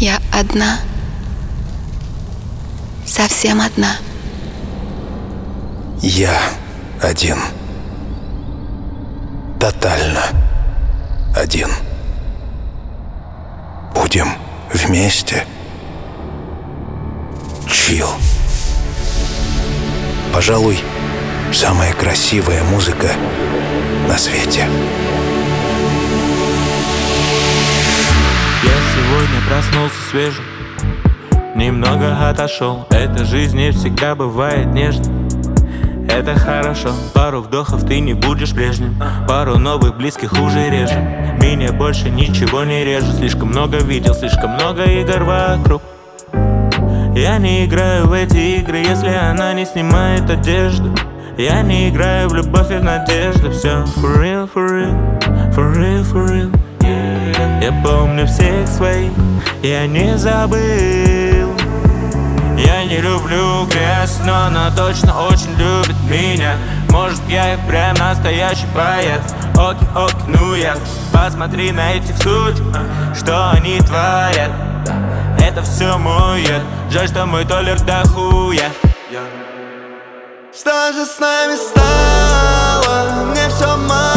Я одна. Совсем одна. Я один. Тотально один. Будем вместе. Чил. Пожалуй, самая красивая музыка на свете. Сегодня проснулся свежим. Немного отошел Эта жизнь не всегда бывает нежной это хорошо Пару вдохов ты не будешь прежним. Пару новых близких уже реже. Меня больше ничего не режет. Слишком много видел, слишком много игр вокруг. Я не играю в эти игры, если она не снимает одежду. Я не играю в любовь и в надежду. Все for real, for real, for real, for real Я помню всех своих, я не забыл. Я не люблю грязь, но она точно очень любит меня. Может я и прям настоящий поэт. Оки, оки, ну я Посмотри на этих суть, что они творят. Это все яд Жаль, что мой толер до хуя Что же с нами стало? Мне все мало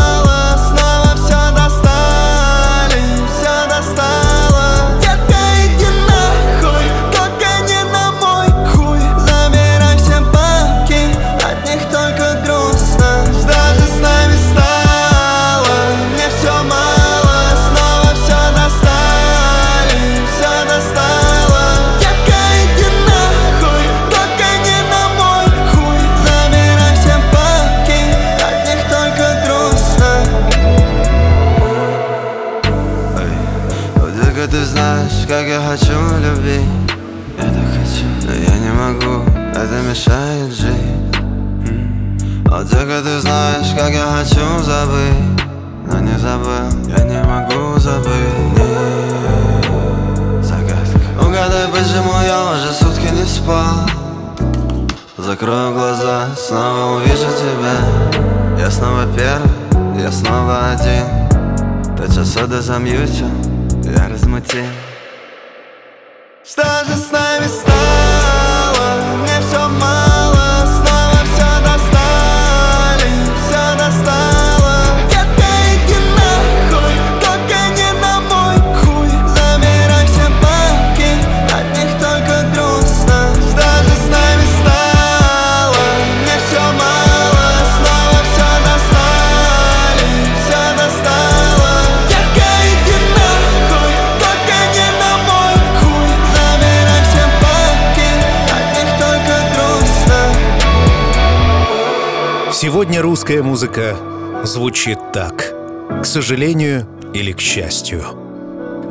мешает жить. Вот только ты знаешь, как я хочу забыть. Но не забыл, я не могу забыть. Не. Загадка. Угадай, почему я уже сутки не спал? Закрою глаза, снова увижу тебя. Я снова первый, я снова один. Тот сода замьючу, я размутил. Что же с нами стало? Сегодня русская музыка звучит так. К сожалению или к счастью.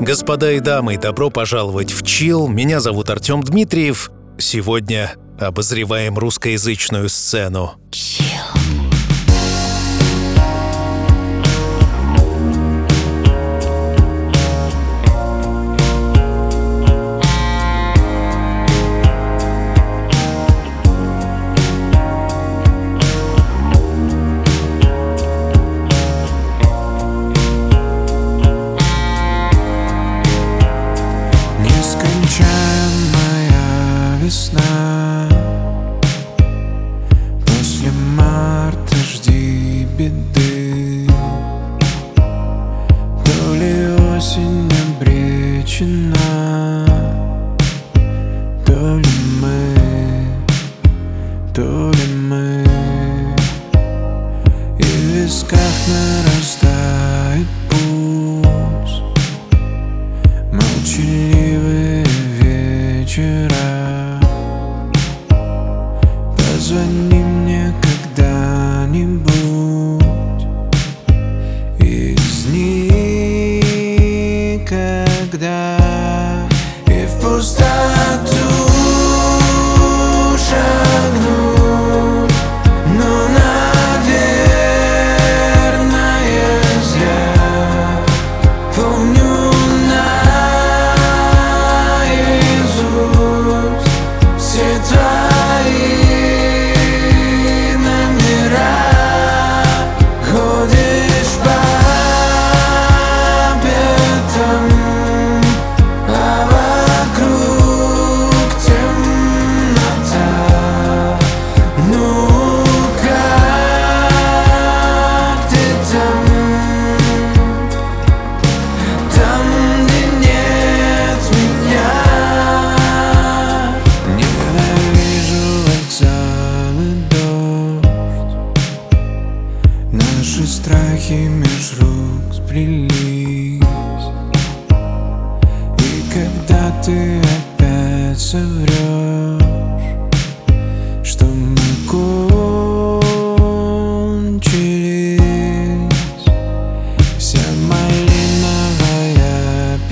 Господа и дамы, добро пожаловать в Чил. Меня зовут Артем Дмитриев. Сегодня обозреваем русскоязычную сцену. Нескончаемая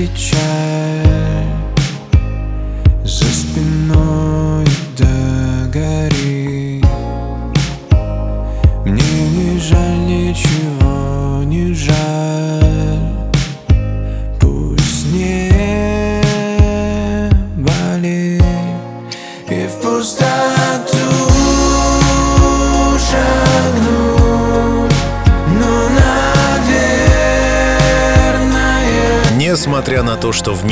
малиновая печаль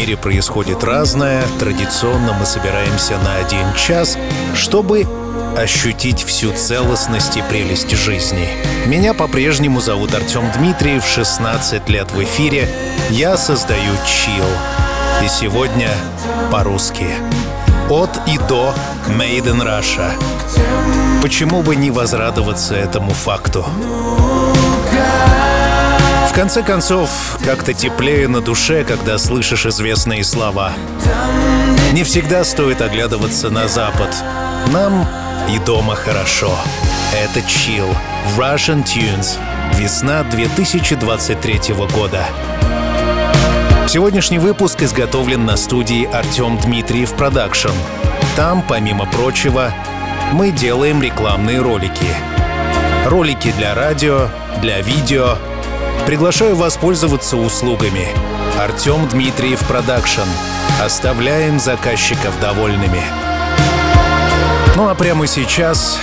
мире происходит разное, традиционно мы собираемся на один час, чтобы ощутить всю целостность и прелесть жизни. Меня по-прежнему зовут Артем Дмитриев, 16 лет в эфире. Я создаю чил. И сегодня по-русски. От и до Made in Russia. Почему бы не возрадоваться этому факту? В конце концов, как-то теплее на душе, когда слышишь известные слова. Не всегда стоит оглядываться на запад. Нам и дома хорошо. Это Chill. Russian Tunes. Весна 2023 года. Сегодняшний выпуск изготовлен на студии Артем Дмитриев Продакшн. Там, помимо прочего, мы делаем рекламные ролики. Ролики для радио, для видео. Приглашаю воспользоваться услугами. Артем Дмитриев Продакшн. Оставляем заказчиков довольными. Ну а прямо сейчас,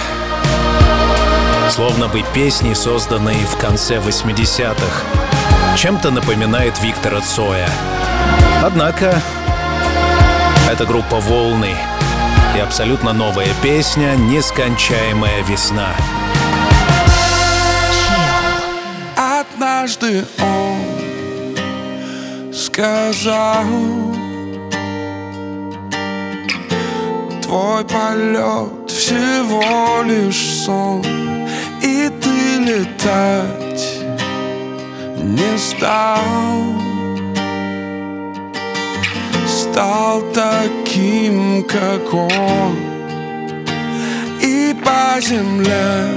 словно бы песни, созданные в конце 80-х, чем-то напоминает Виктора Цоя. Однако, это группа «Волны» и абсолютно новая песня «Нескончаемая весна». Однажды он сказал Твой полет всего лишь сон И ты летать не стал Стал таким, как он И по земле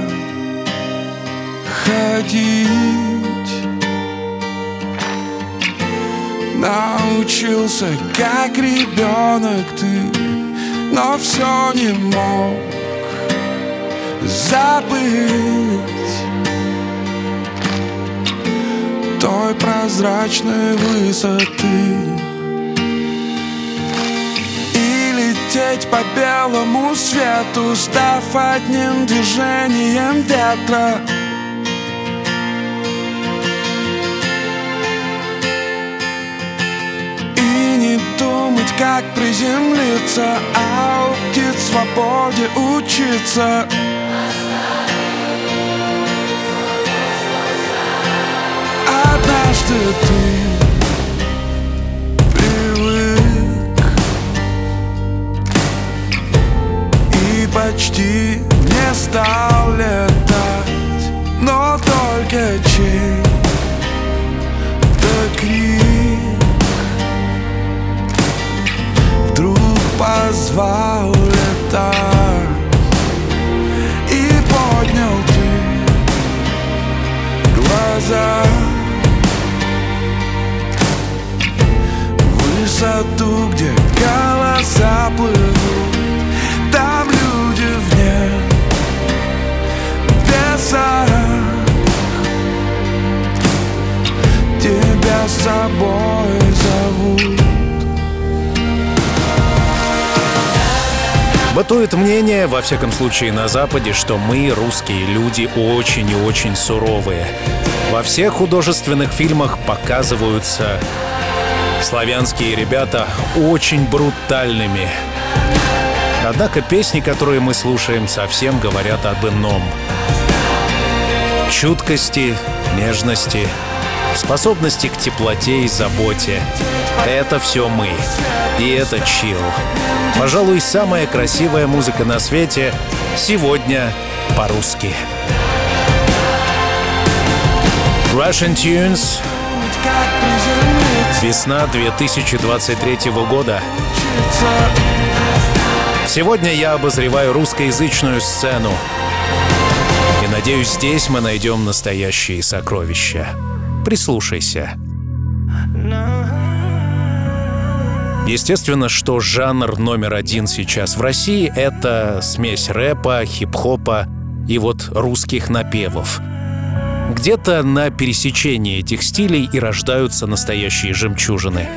ходить Научился, как ребенок ты Но все не мог забыть. Той прозрачной высоты. И лететь по белому свету Став одним движением ветра как приземлиться А у птиц свободе учиться. Однажды ты привык И почти не стал летать Но только чей то крик позвал летать И поднял ты глаза. В Высоту, где голоса плывут Бытует мнение, во всяком случае на Западе, что мы, русские люди, очень и очень суровые. Во всех художественных фильмах показываются славянские ребята очень брутальными. Однако песни, которые мы слушаем, совсем говорят об ином. Чуткости, нежности, способности к теплоте и заботе. Это все мы. И это чил. Пожалуй, самая красивая музыка на свете сегодня по-русски. Russian Tunes. Весна 2023 года. Сегодня я обозреваю русскоязычную сцену. И надеюсь, здесь мы найдем настоящие сокровища. Прислушайся. Естественно, что жанр номер один сейчас в России — это смесь рэпа, хип-хопа и вот русских напевов. Где-то на пересечении этих стилей и рождаются настоящие жемчужины.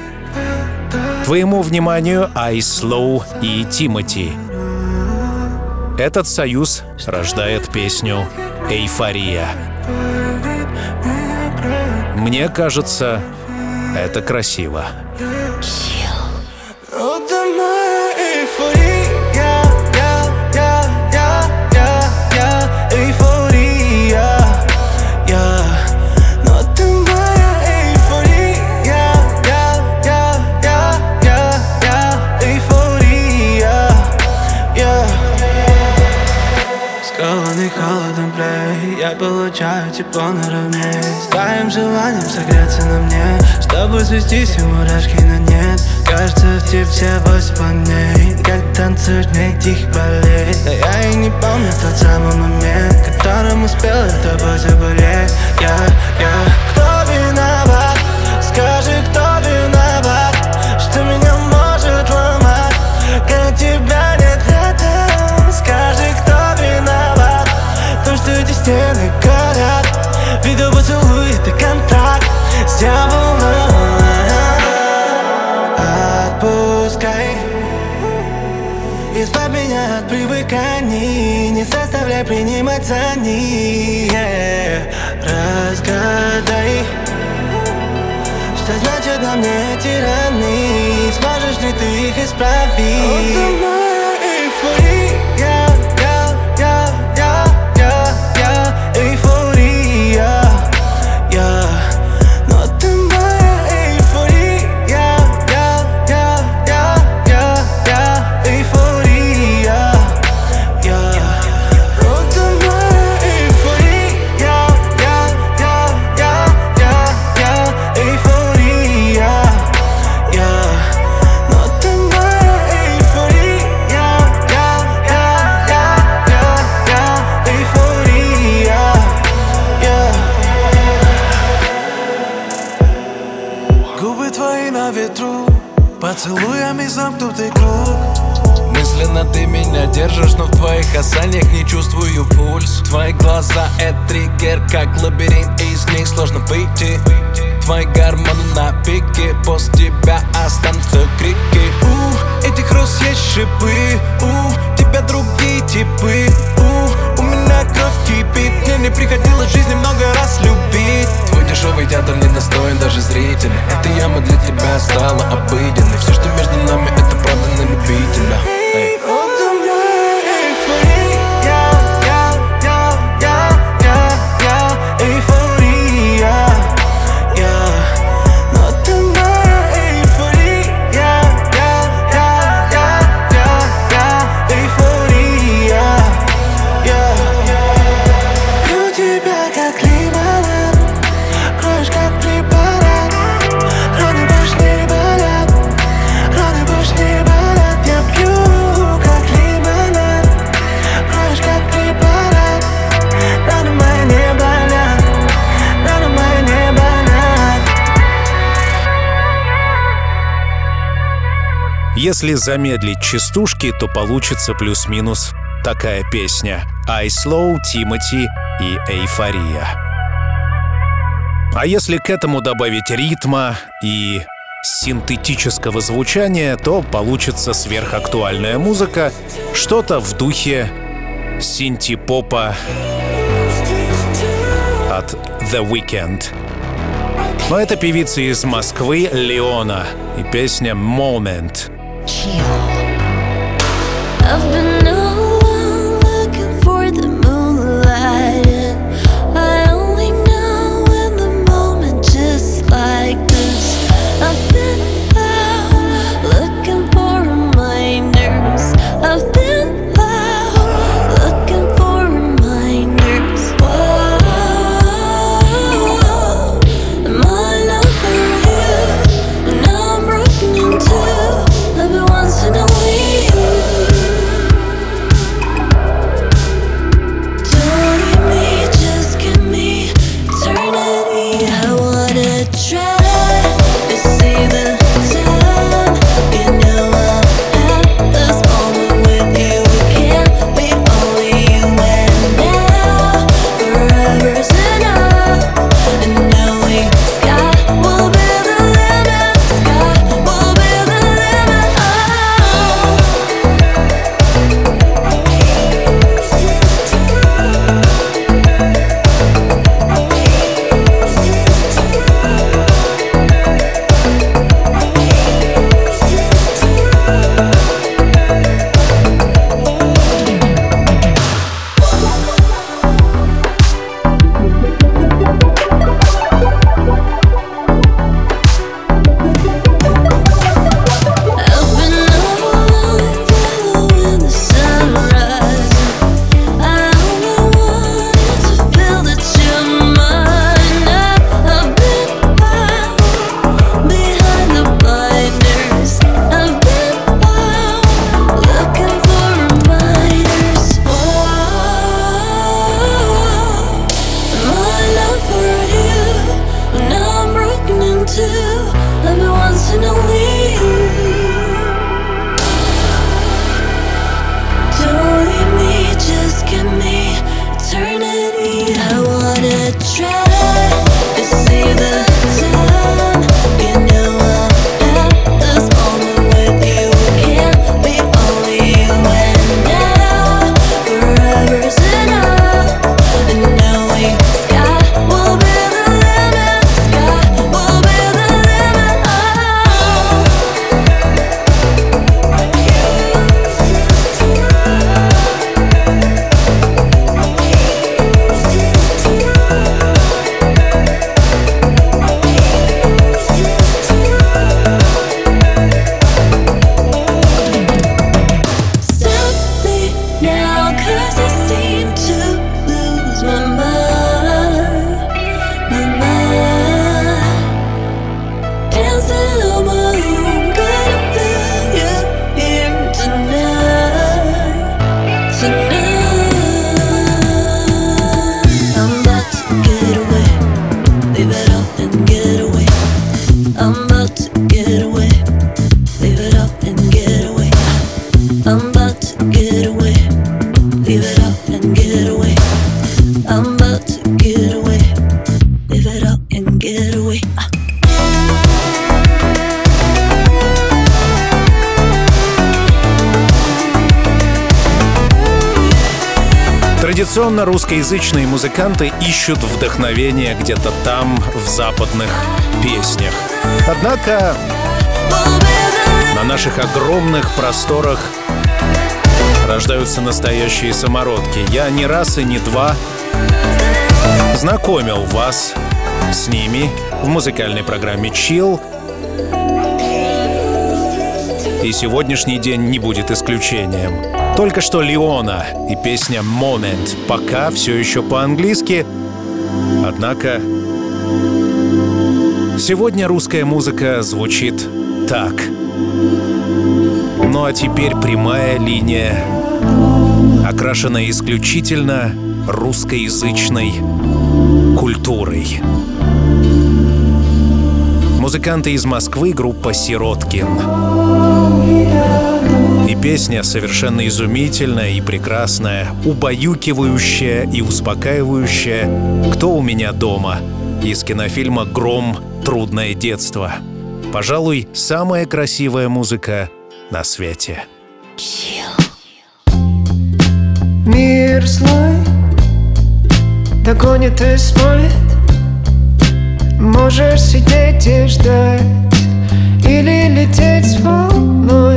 Твоему вниманию Ice Slow и Тимати. Этот союз рождает песню «Эйфория». Мне кажется, это красиво. Вот тепло наравне С твоим желанием согреться на мне Чтобы свести все мурашки на нет Кажется, в тебе все восьманей Как танцуешь мне тихих болей Да я и не помню тот самый момент Которым успел я тобой заболеть Я, я Кто виноват? Скажи, кто виноват? Что меня может ломать? Когда тебя На мне эти раны Сможешь ли ты их исправить? Держишь, но в твоих касаниях не чувствую пульс. Твои глаза — это триггер, как лабиринт, и из них сложно выйти. Твои гормоны на пике, после тебя останутся крики. У, этих роз есть шипы, у, тебя другие типы. У, у меня кровь кипит, мне не приходилось жизни много раз любить. Твой дешевый театр не достоин даже зрителя. Эта яма для тебя стала обыденной. Все, что между нами, это правда на любителя. Эй. Если замедлить частушки, то получится плюс-минус такая песня «I Slow», «Тимати» и «Эйфория». А если к этому добавить ритма и синтетического звучания, то получится сверхактуальная музыка, что-то в духе синти-попа от The Weeknd. Но это певица из Москвы Леона и песня «Moment». Kill. I've been русскоязычные музыканты ищут вдохновение где-то там, в западных песнях. Однако на наших огромных просторах рождаются настоящие самородки. Я не раз и не два знакомил вас с ними в музыкальной программе Chill. И сегодняшний день не будет исключением. Только что Леона и песня Moment пока все еще по-английски. Однако сегодня русская музыка звучит так. Ну а теперь прямая линия, окрашенная исключительно русскоязычной культурой. Музыканты из Москвы, группа «Сироткин». И песня совершенно изумительная и прекрасная, убаюкивающая и успокаивающая «Кто у меня дома?» из кинофильма «Гром. Трудное детство». Пожалуй, самая красивая музыка на свете. Мир злой Догонит и смоет Можешь сидеть и ждать Или лететь с волной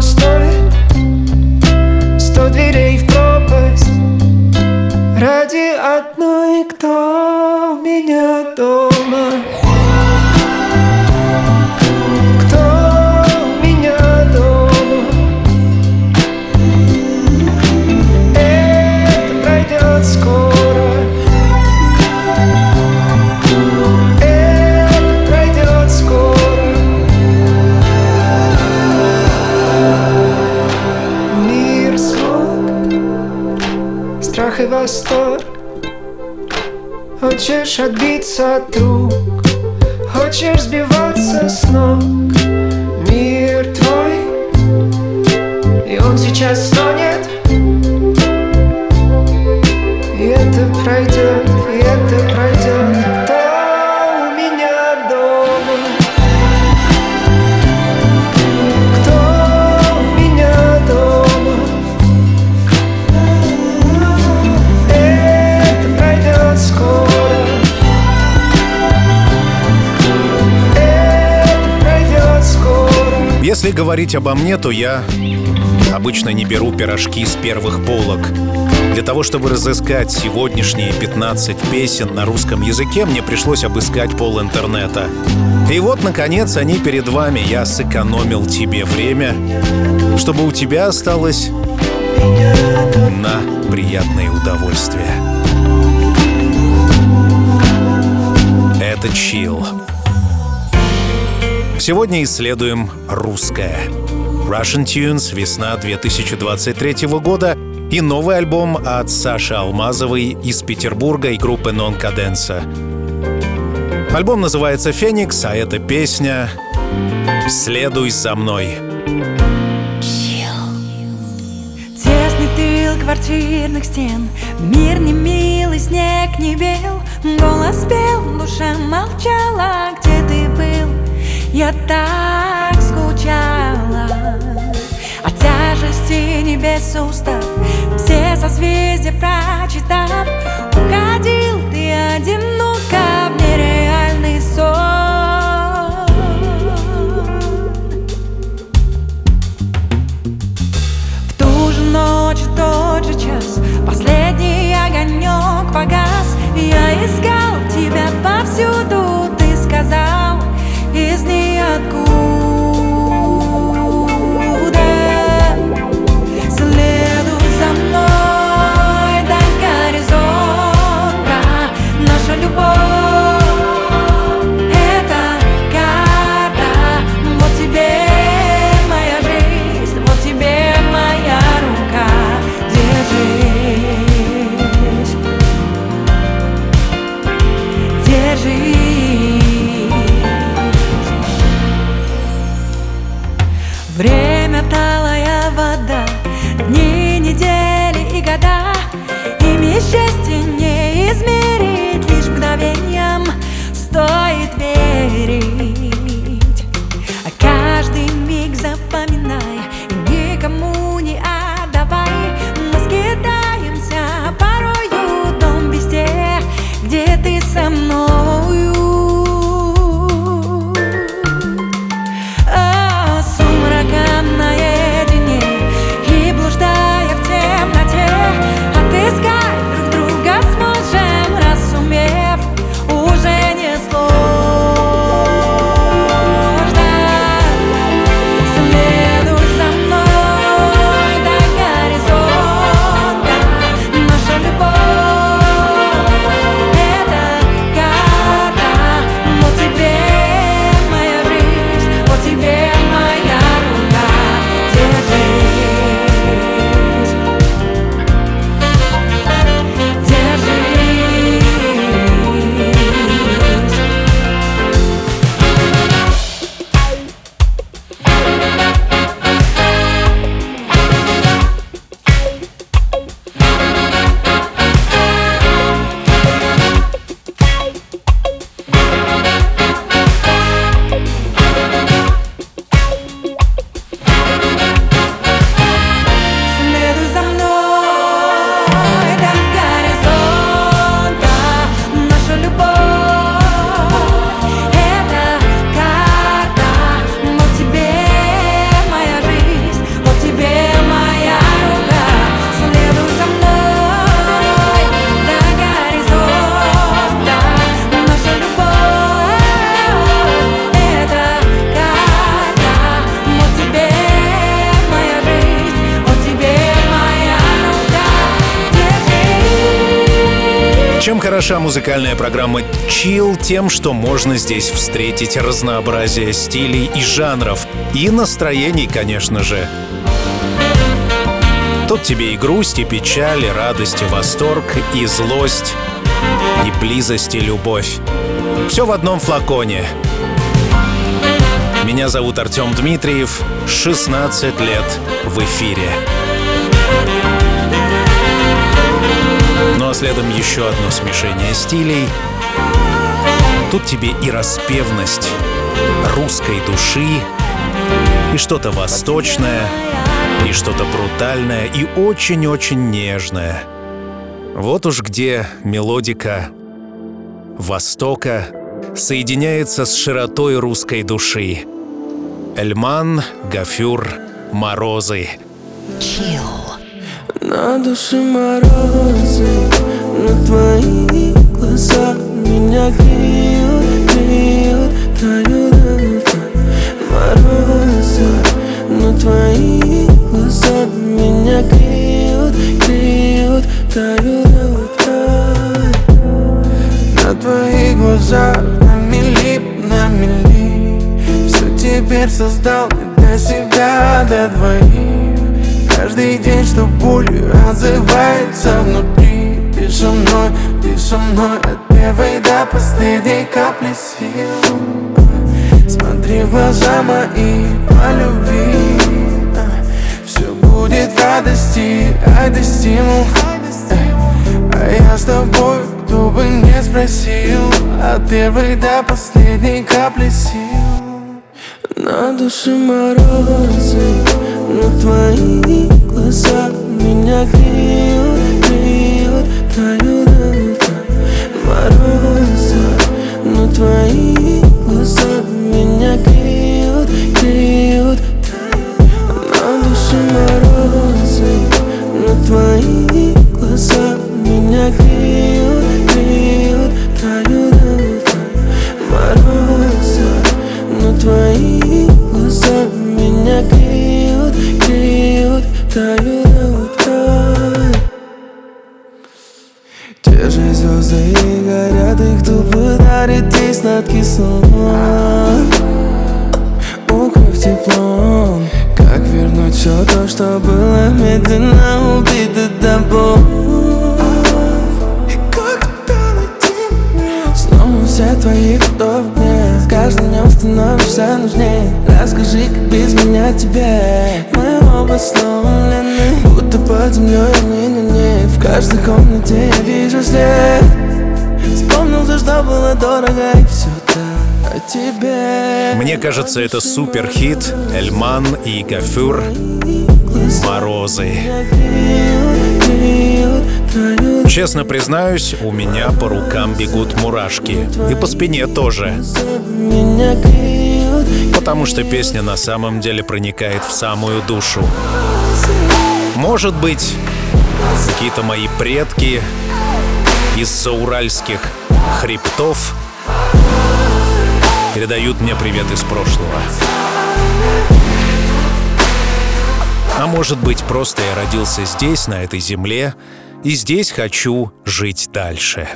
того стоит. Сто дверей в пропасть. Ради одной, кто меня дома Хочешь отбиться от рук Хочешь сбиваться с ног. Мир твой И он сейчас стонет говорить обо мне, то я обычно не беру пирожки с первых полок. Для того, чтобы разыскать сегодняшние 15 песен на русском языке, мне пришлось обыскать пол интернета. И вот, наконец, они перед вами. Я сэкономил тебе время, чтобы у тебя осталось на приятное удовольствие. Это Chill. Сегодня исследуем русское. Russian Tunes, весна 2023 года. и новый альбом от Саши Алмазовой из Петербурга и группы Non Cadenza. Альбом называется «Феникс», а эта песня «Следуй за мной». Тесный тыл квартирных стен Мир не милый, снег не бел Голос пел, душа молчала Где ты был? Я так скучала О тяжести небес устав. Все созвездия прочитав Уходил ты одиноко В нереальный сон. В ту же ночь, тот же час Последний огонек погас. Я искал тебя повсюду Ты сказал из ниоткуда Хороша музыкальная программа Chill? Тем, что можно здесь встретить разнообразие стилей и жанров. И настроений, конечно же. Тут тебе и грусть, и печаль, и радость, и восторг, и злость, и близость, и любовь. Все в одном флаконе. Меня зовут Артем Дмитриев, 16 лет в эфире. Ну а следом еще одно смешение стилей. Тут тебе и распевность русской души, и что-то восточное, и что-то брутальное, и очень-очень нежное. Вот уж где мелодика Востока соединяется с широтой русской души. Эльман, Гафюр, Морозы. На душе морозы, но твои глаза меня греют, греют, тают, морозы, но твои глаза меня греют, греют, тают, На твоих глазах на мили, на мили Все теперь создал для себя, для двоих Каждый день, что болью отзывается внутри. Ты со мной, ты со мной От первой до последней капли сил. Смотри в глаза мои по любви. Все будет в радости, ай да стимул А я с тобой, кто бы не спросил От первой до последней капли сил. На душе морозы, но твои глаза меня греют, греют, тают Морозы, но твои глаза меня греют, греют, На душе морозы, но твои глаза меня греют, тают, тают Те же звезды и горят, их тупо дарит ей сладкий сон Укрыв теплом Как вернуть все то, что было медленно убито Снова все твои вдохни С каждым днем становишься нужнее. Расскажи, как без меня тебе оба сломлены Будто под землей они на ней В каждой комнате я вижу след. Вспомнил все, что было дорого И все так. О тебе? Мне кажется, это супер хит Эльман и Гафюр. «Морозы». Честно признаюсь, у меня по рукам бегут мурашки. И по спине тоже. Меня Потому что песня на самом деле проникает в самую душу. Может быть, какие-то мои предки из-за уральских хребтов передают мне привет из прошлого. А может быть, просто я родился здесь, на этой земле, и здесь хочу жить дальше.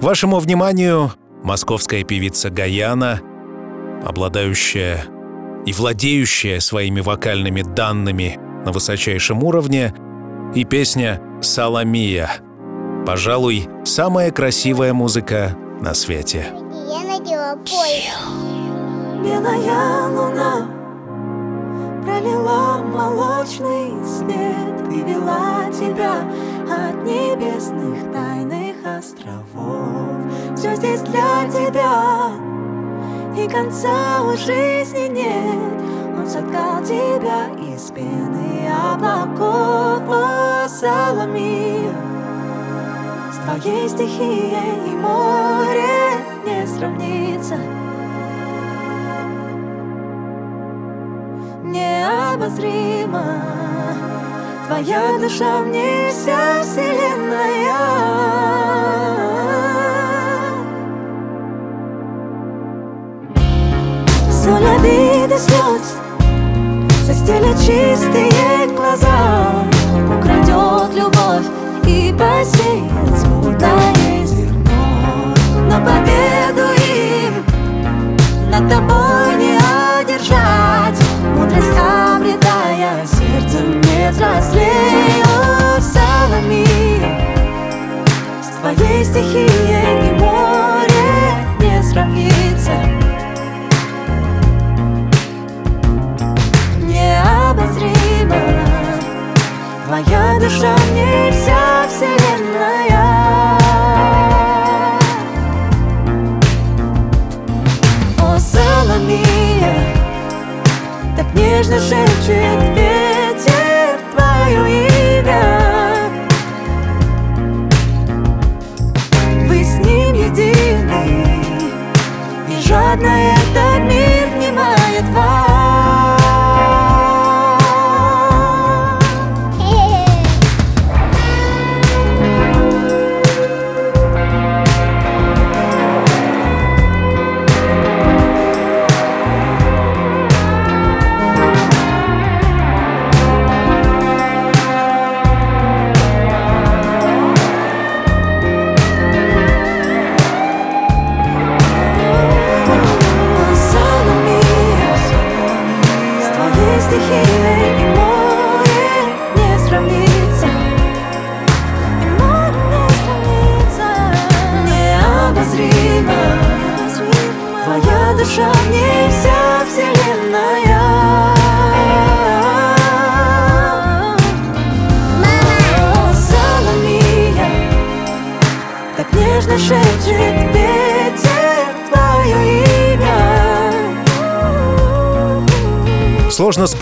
Вашему вниманию московская певица Гаяна, обладающая и владеющая своими вокальными данными на высочайшем уровне, и песня «Саламия». Пожалуй, самая красивая музыка на свете. Я надела. Белая луна пролила молочный свет и вела тебя от небесных тайных островов. Все здесь для тебя, и конца у жизни нет. Он соткал тебя из пены облаков, о, Саламия. С твоей стихией и море не сравнится. необозримо Твоя душа мне вся вселенная Соль обид и слез Застелят чистые глаза. Украдет любовь и посеет смутное зерно. Но победу им над тобой не одержать. Мудрость обретая сердцем не взрослее О, Саламия С твоей стихией и море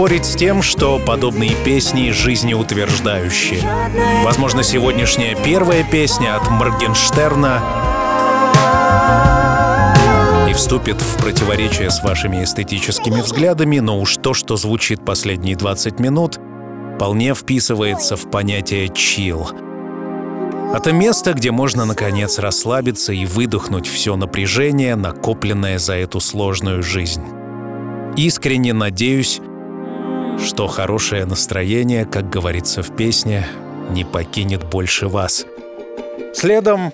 спорить с тем, что подобные песни жизнеутверждающие. Возможно, сегодняшняя первая песня от Моргенштерна и вступит в противоречие с вашими эстетическими взглядами, но уж то, что звучит последние 20 минут, вполне вписывается в понятие «чил». Это место, где можно, наконец, расслабиться и выдохнуть все напряжение, накопленное за эту сложную жизнь. Искренне надеюсь, что хорошее настроение, как говорится в песне, не покинет больше вас. Следом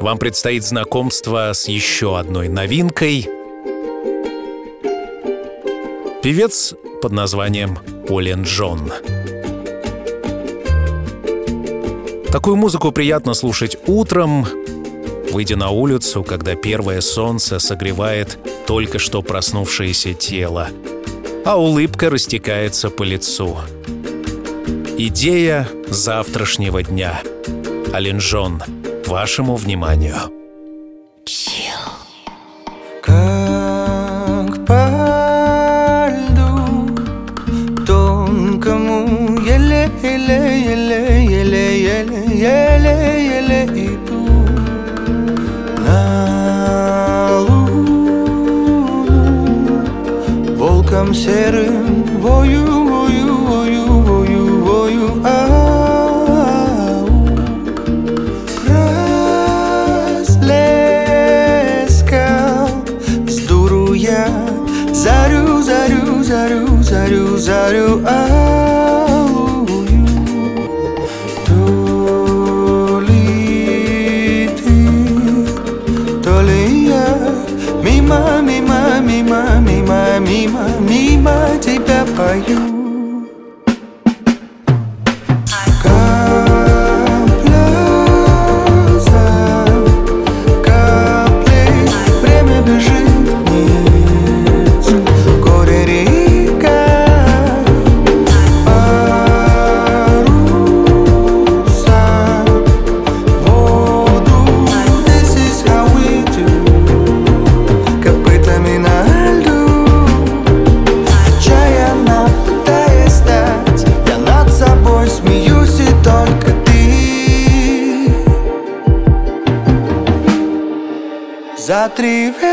вам предстоит знакомство с еще одной новинкой. Певец под названием Олен Джон. Такую музыку приятно слушать утром, выйдя на улицу, когда первое солнце согревает только что проснувшееся тело, а улыбка растекается по лицу. Идея завтрашнего дня. Аленжон, вашему вниманию. Волком серым вою, вою, вою, вою, вою, ау. Разлескал с дуру я зарю, зарю, зарю, зарю, зарю тебя пою. За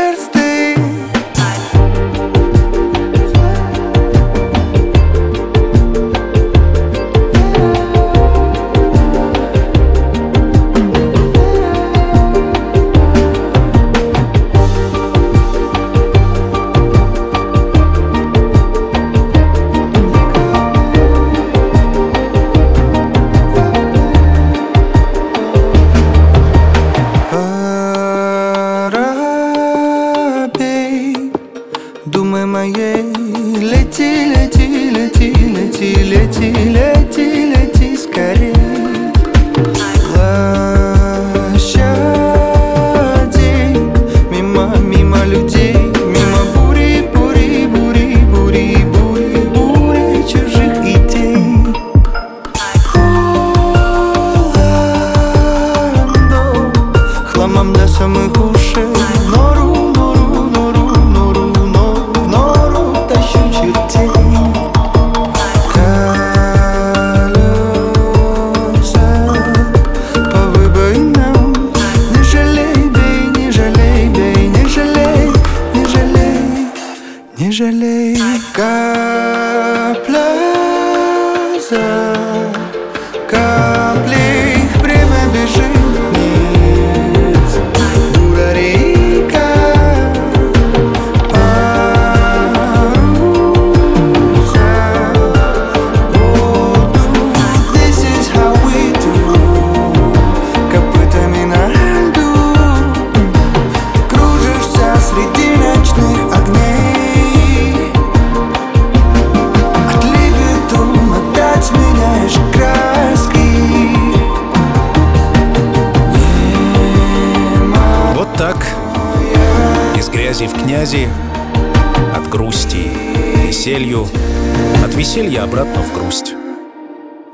веселья обратно в грусть.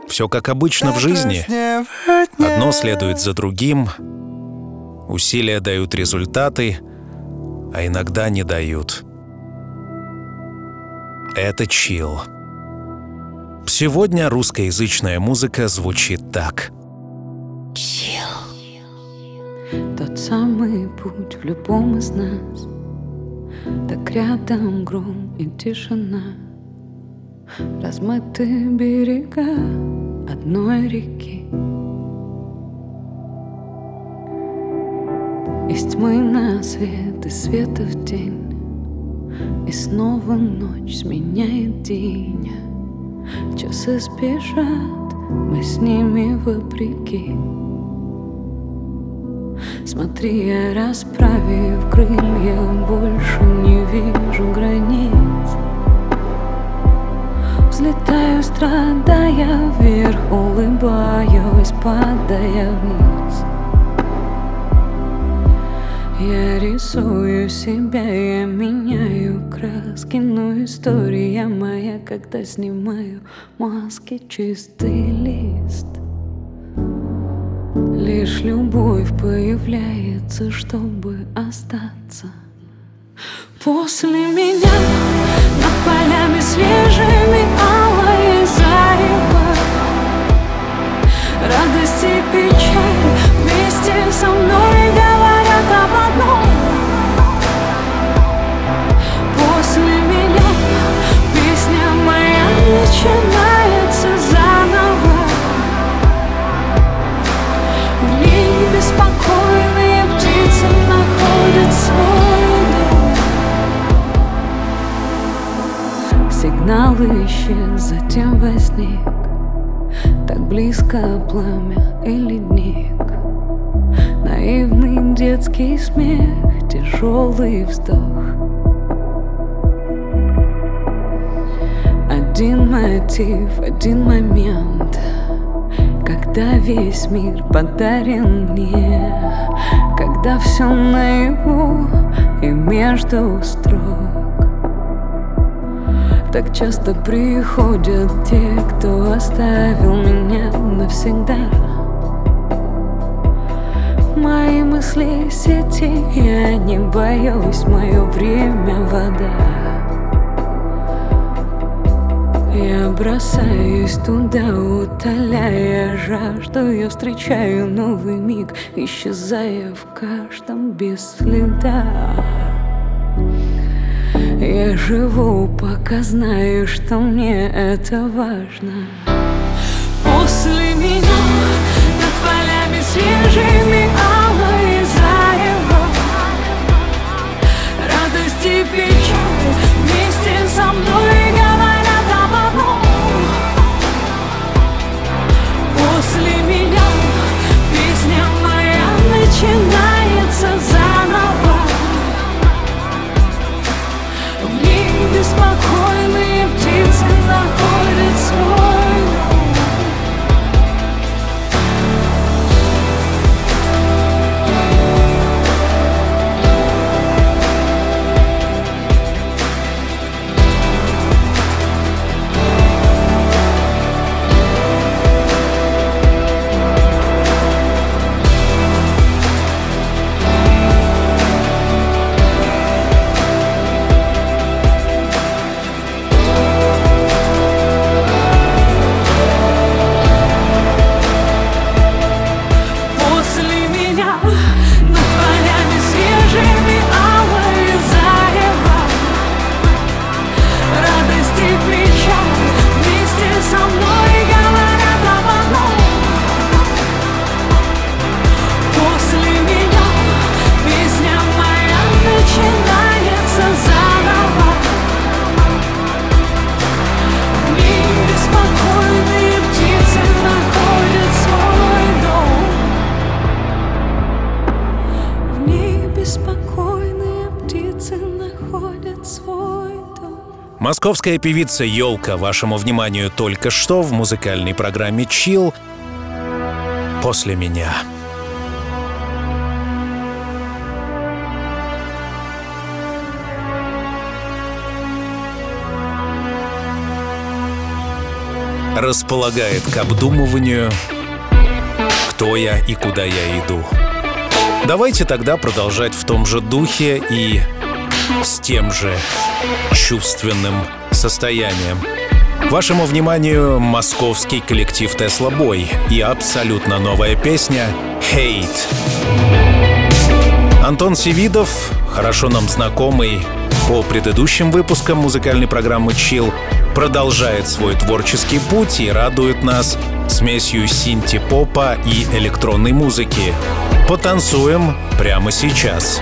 Все как обычно в жизни. Одно следует за другим. Усилия дают результаты, а иногда не дают. Это чил. Сегодня русскоязычная музыка звучит так. Тот самый путь в любом из нас Так рядом гром и тишина Размыты берега одной реки. Из тьмы на свет, из света в день. И снова ночь сменяет день. Часы спешат, мы с ними вопреки. Смотри, я расправив крылья, больше не вижу границ Взлетаю, страдая вверх, улыбаюсь, падая вниз. Я рисую себя, я меняю краски, но история моя, когда снимаю маски, чистый лист. Лишь любовь появляется, чтобы остаться. После меня над полями свежими вместе со мной говорят об одном. После меня песня моя начинается заново. В небе спокойные птицы находят свой дом Сигнал исчез, затем возник. Так близко пламя и ледник Наивный детский смех, тяжелый вздох. Один мотив, один момент. Когда весь мир подарен мне. Когда все наяву и между строк. Так часто приходят те, кто оставил меня навсегда мысли сети, я не боюсь, мое время вода. Я бросаюсь туда, утоляя жажду Я встречаю новый миг, исчезая в каждом без следа. Я живу, пока знаю, что мне это важно. После меня над полями свежими Московская певица «Елка» вашему вниманию только что в музыкальной программе «Чил» после меня. располагает к обдумыванию, кто я и куда я иду. Давайте тогда продолжать в том же духе и с тем же чувственным состоянием. Вашему вниманию московский коллектив Тесла Бой и абсолютно новая песня «Hate». Антон Севидов, хорошо нам знакомый по предыдущим выпускам музыкальной программы Chill, продолжает свой творческий путь и радует нас смесью синти-попа и электронной музыки. Потанцуем прямо сейчас.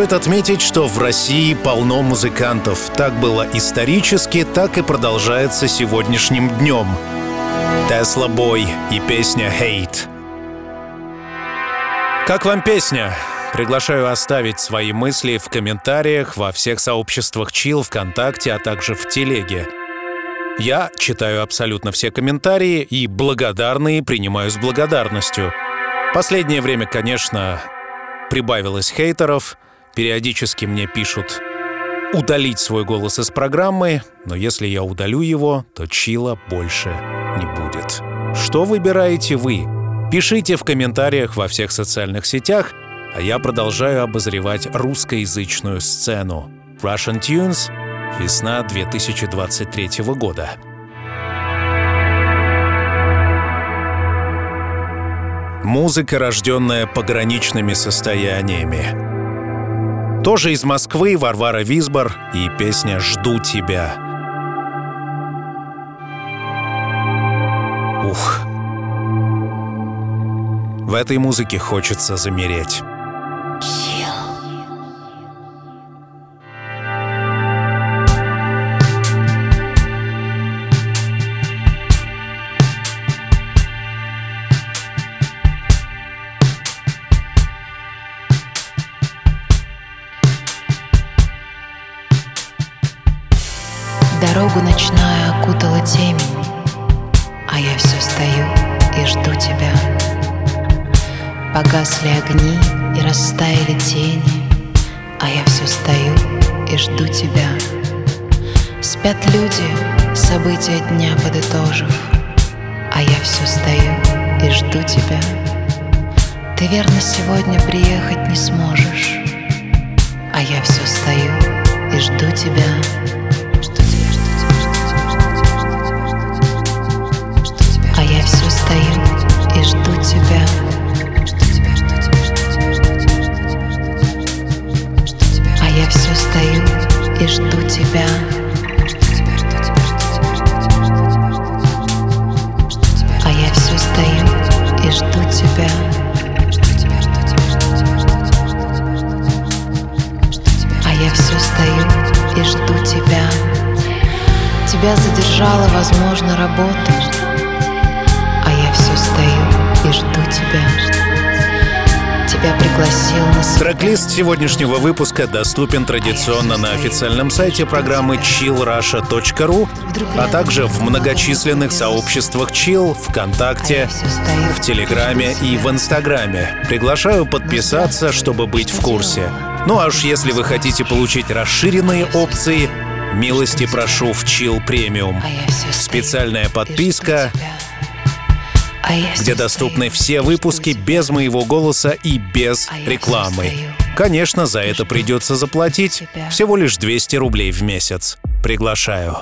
Стоит отметить, что в России полно музыкантов. Так было исторически, так и продолжается сегодняшним днем. Тесла Бой и песня «Hate». Как вам песня? Приглашаю оставить свои мысли в комментариях во всех сообществах Чил, ВКонтакте, а также в Телеге. Я читаю абсолютно все комментарии и благодарные принимаю с благодарностью. Последнее время, конечно, прибавилось хейтеров. Периодически мне пишут удалить свой голос из программы, но если я удалю его, то Чила больше не будет. Что выбираете вы? Пишите в комментариях во всех социальных сетях, а я продолжаю обозревать русскоязычную сцену. Russian Tunes, весна 2023 года. Музыка, рожденная пограничными состояниями. Тоже из Москвы Варвара Висбор и песня «Жду тебя». Ух. В этой музыке хочется замереть. Выпуска доступен традиционно на официальном сайте программы chillrusha.ru, а также в многочисленных сообществах Chill, ВКонтакте, в Телеграме и в Инстаграме. Приглашаю подписаться, чтобы быть в курсе. Ну а уж если вы хотите получить расширенные опции, милости прошу в Chill Премиум. Специальная подписка, где доступны все выпуски без моего голоса и без рекламы. Конечно, за это придется заплатить. Всего лишь 200 рублей в месяц. Приглашаю.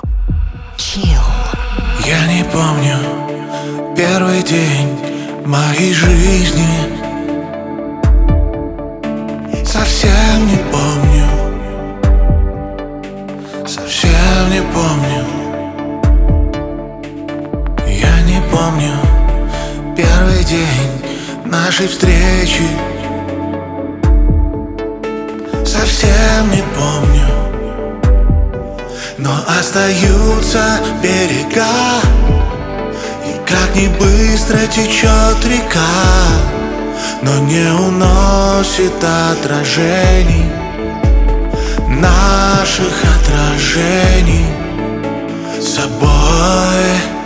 Я не помню первый день моей жизни. Совсем не помню. Совсем не помню. Я не помню первый день нашей встречи Совсем не помню. Но остаются берега И как не быстро течет река Но не уносит отражений Наших отражений. С собой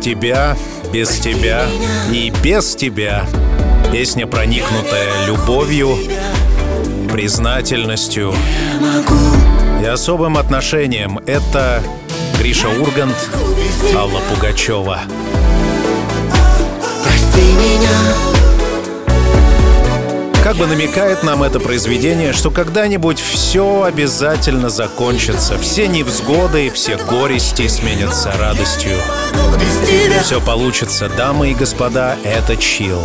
тебя, без тебя и без тебя. Песня, проникнутая любовью, признательностью и особым отношением. Это Гриша Ургант, Алла Пугачева. Прости меня Как бы намекает нам это произведение, что когда-нибудь все обязательно закончится. Все невзгоды, все горести сменятся радостью. Все получится, дамы и господа, это Chill.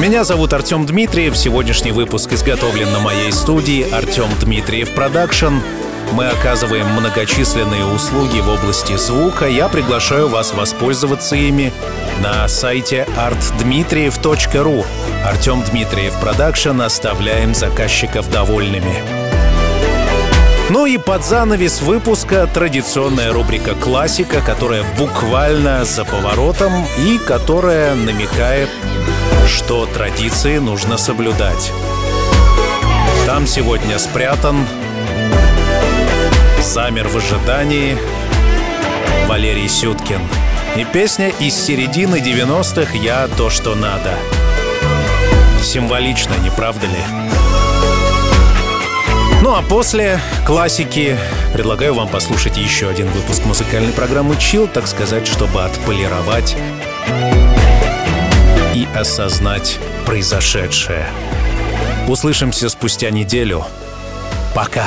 Меня зовут Артем Дмитриев. Сегодняшний выпуск изготовлен на моей студии Артем Дмитриев Продакшн. Мы оказываем многочисленные услуги в области звука. Я приглашаю вас воспользоваться ими на сайте artdmitriev.ru. Артем Дмитриев Продакшн. Оставляем заказчиков довольными. Ну и под занавес выпуска традиционная рубрика «Классика», которая буквально за поворотом и которая намекает, что традиции нужно соблюдать. Там сегодня спрятан «Замер в ожидании» Валерий Сюткин. И песня из середины 90-х «Я то, что надо». Символично, не правда ли? Ну а после классики предлагаю вам послушать еще один выпуск музыкальной программы Chill, так сказать, чтобы отполировать и осознать произошедшее. Услышимся спустя неделю. Пока.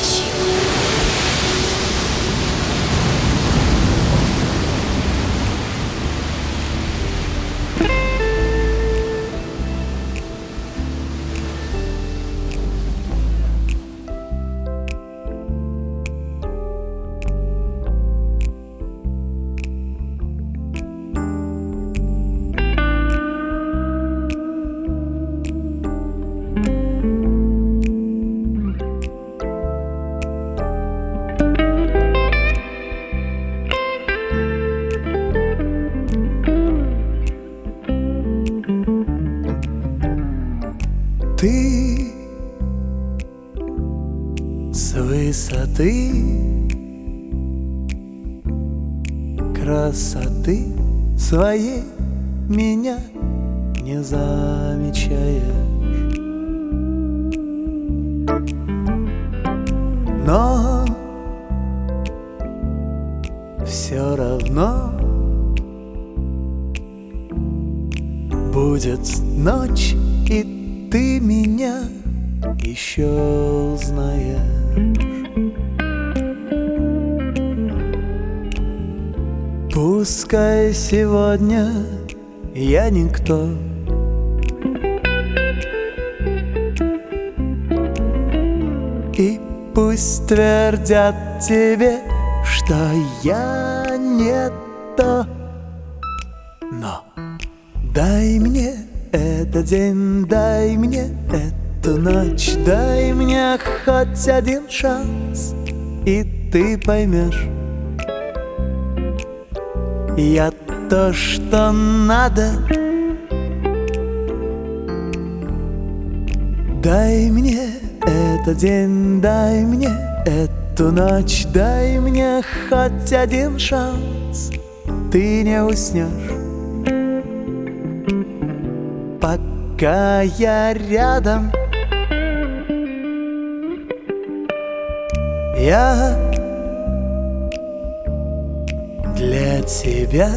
voyez сегодня я никто. И пусть твердят тебе, что я не то. Но дай мне этот день, дай мне эту ночь Дай мне хоть один шанс, и ты поймешь. Я то, что надо. Дай мне этот день, дай мне эту ночь Дай мне хоть один шанс. Ты не уснешь Пока я рядом. Я для тебя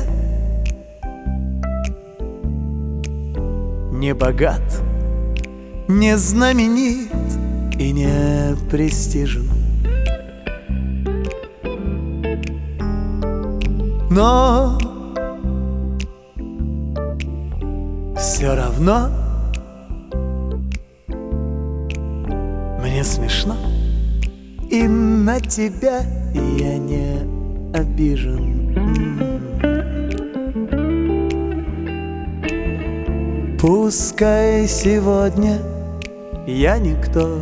Не богат, не знаменит и не престижен. Но все равно Мне смешно И на тебя я не обижен Пускай сегодня я никто.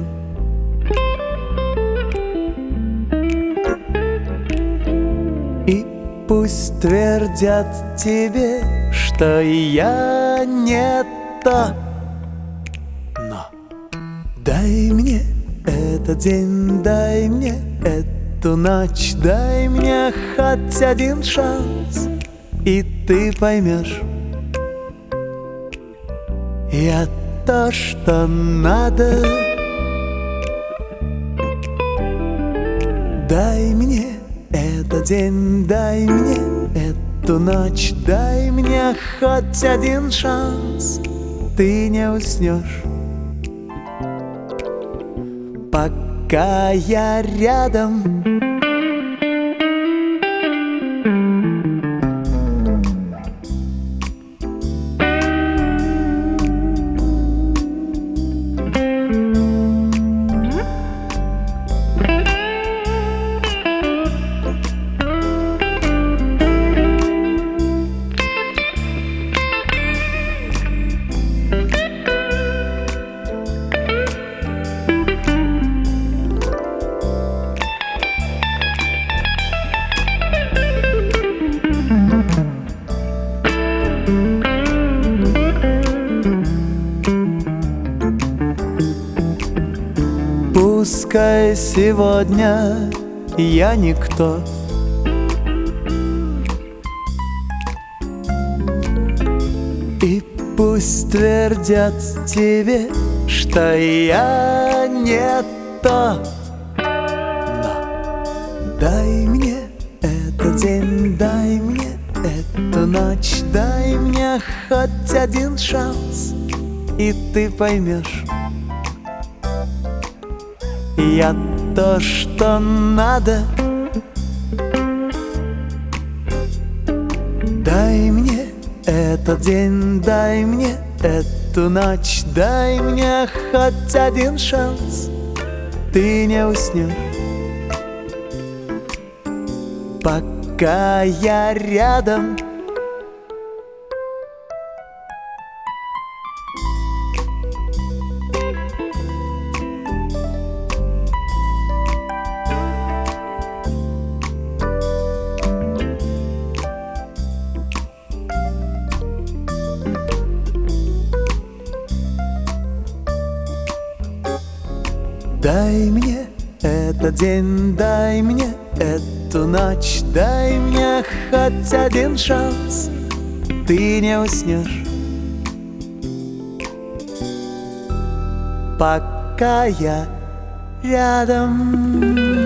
И пусть твердят тебе, что я не то. Но дай мне этот день, дай мне эту ночь Дай мне хоть один шанс, и ты поймешь Я то, что надо. Дай мне этот день, дай мне эту ночь Дай мне хоть один шанс. Ты не уснешь. Пока я рядом Пускай сегодня я никто. И пусть твердят тебе, что я не то. Но дай мне этот день, дай мне эту ночь Дай мне хоть один шанс, и ты поймешь я то, что надо. Дай мне этот день, дай мне эту ночь Дай мне хоть один шанс. Ты не уснешь. Пока я рядом один Ты не уснешь. Пока я рядом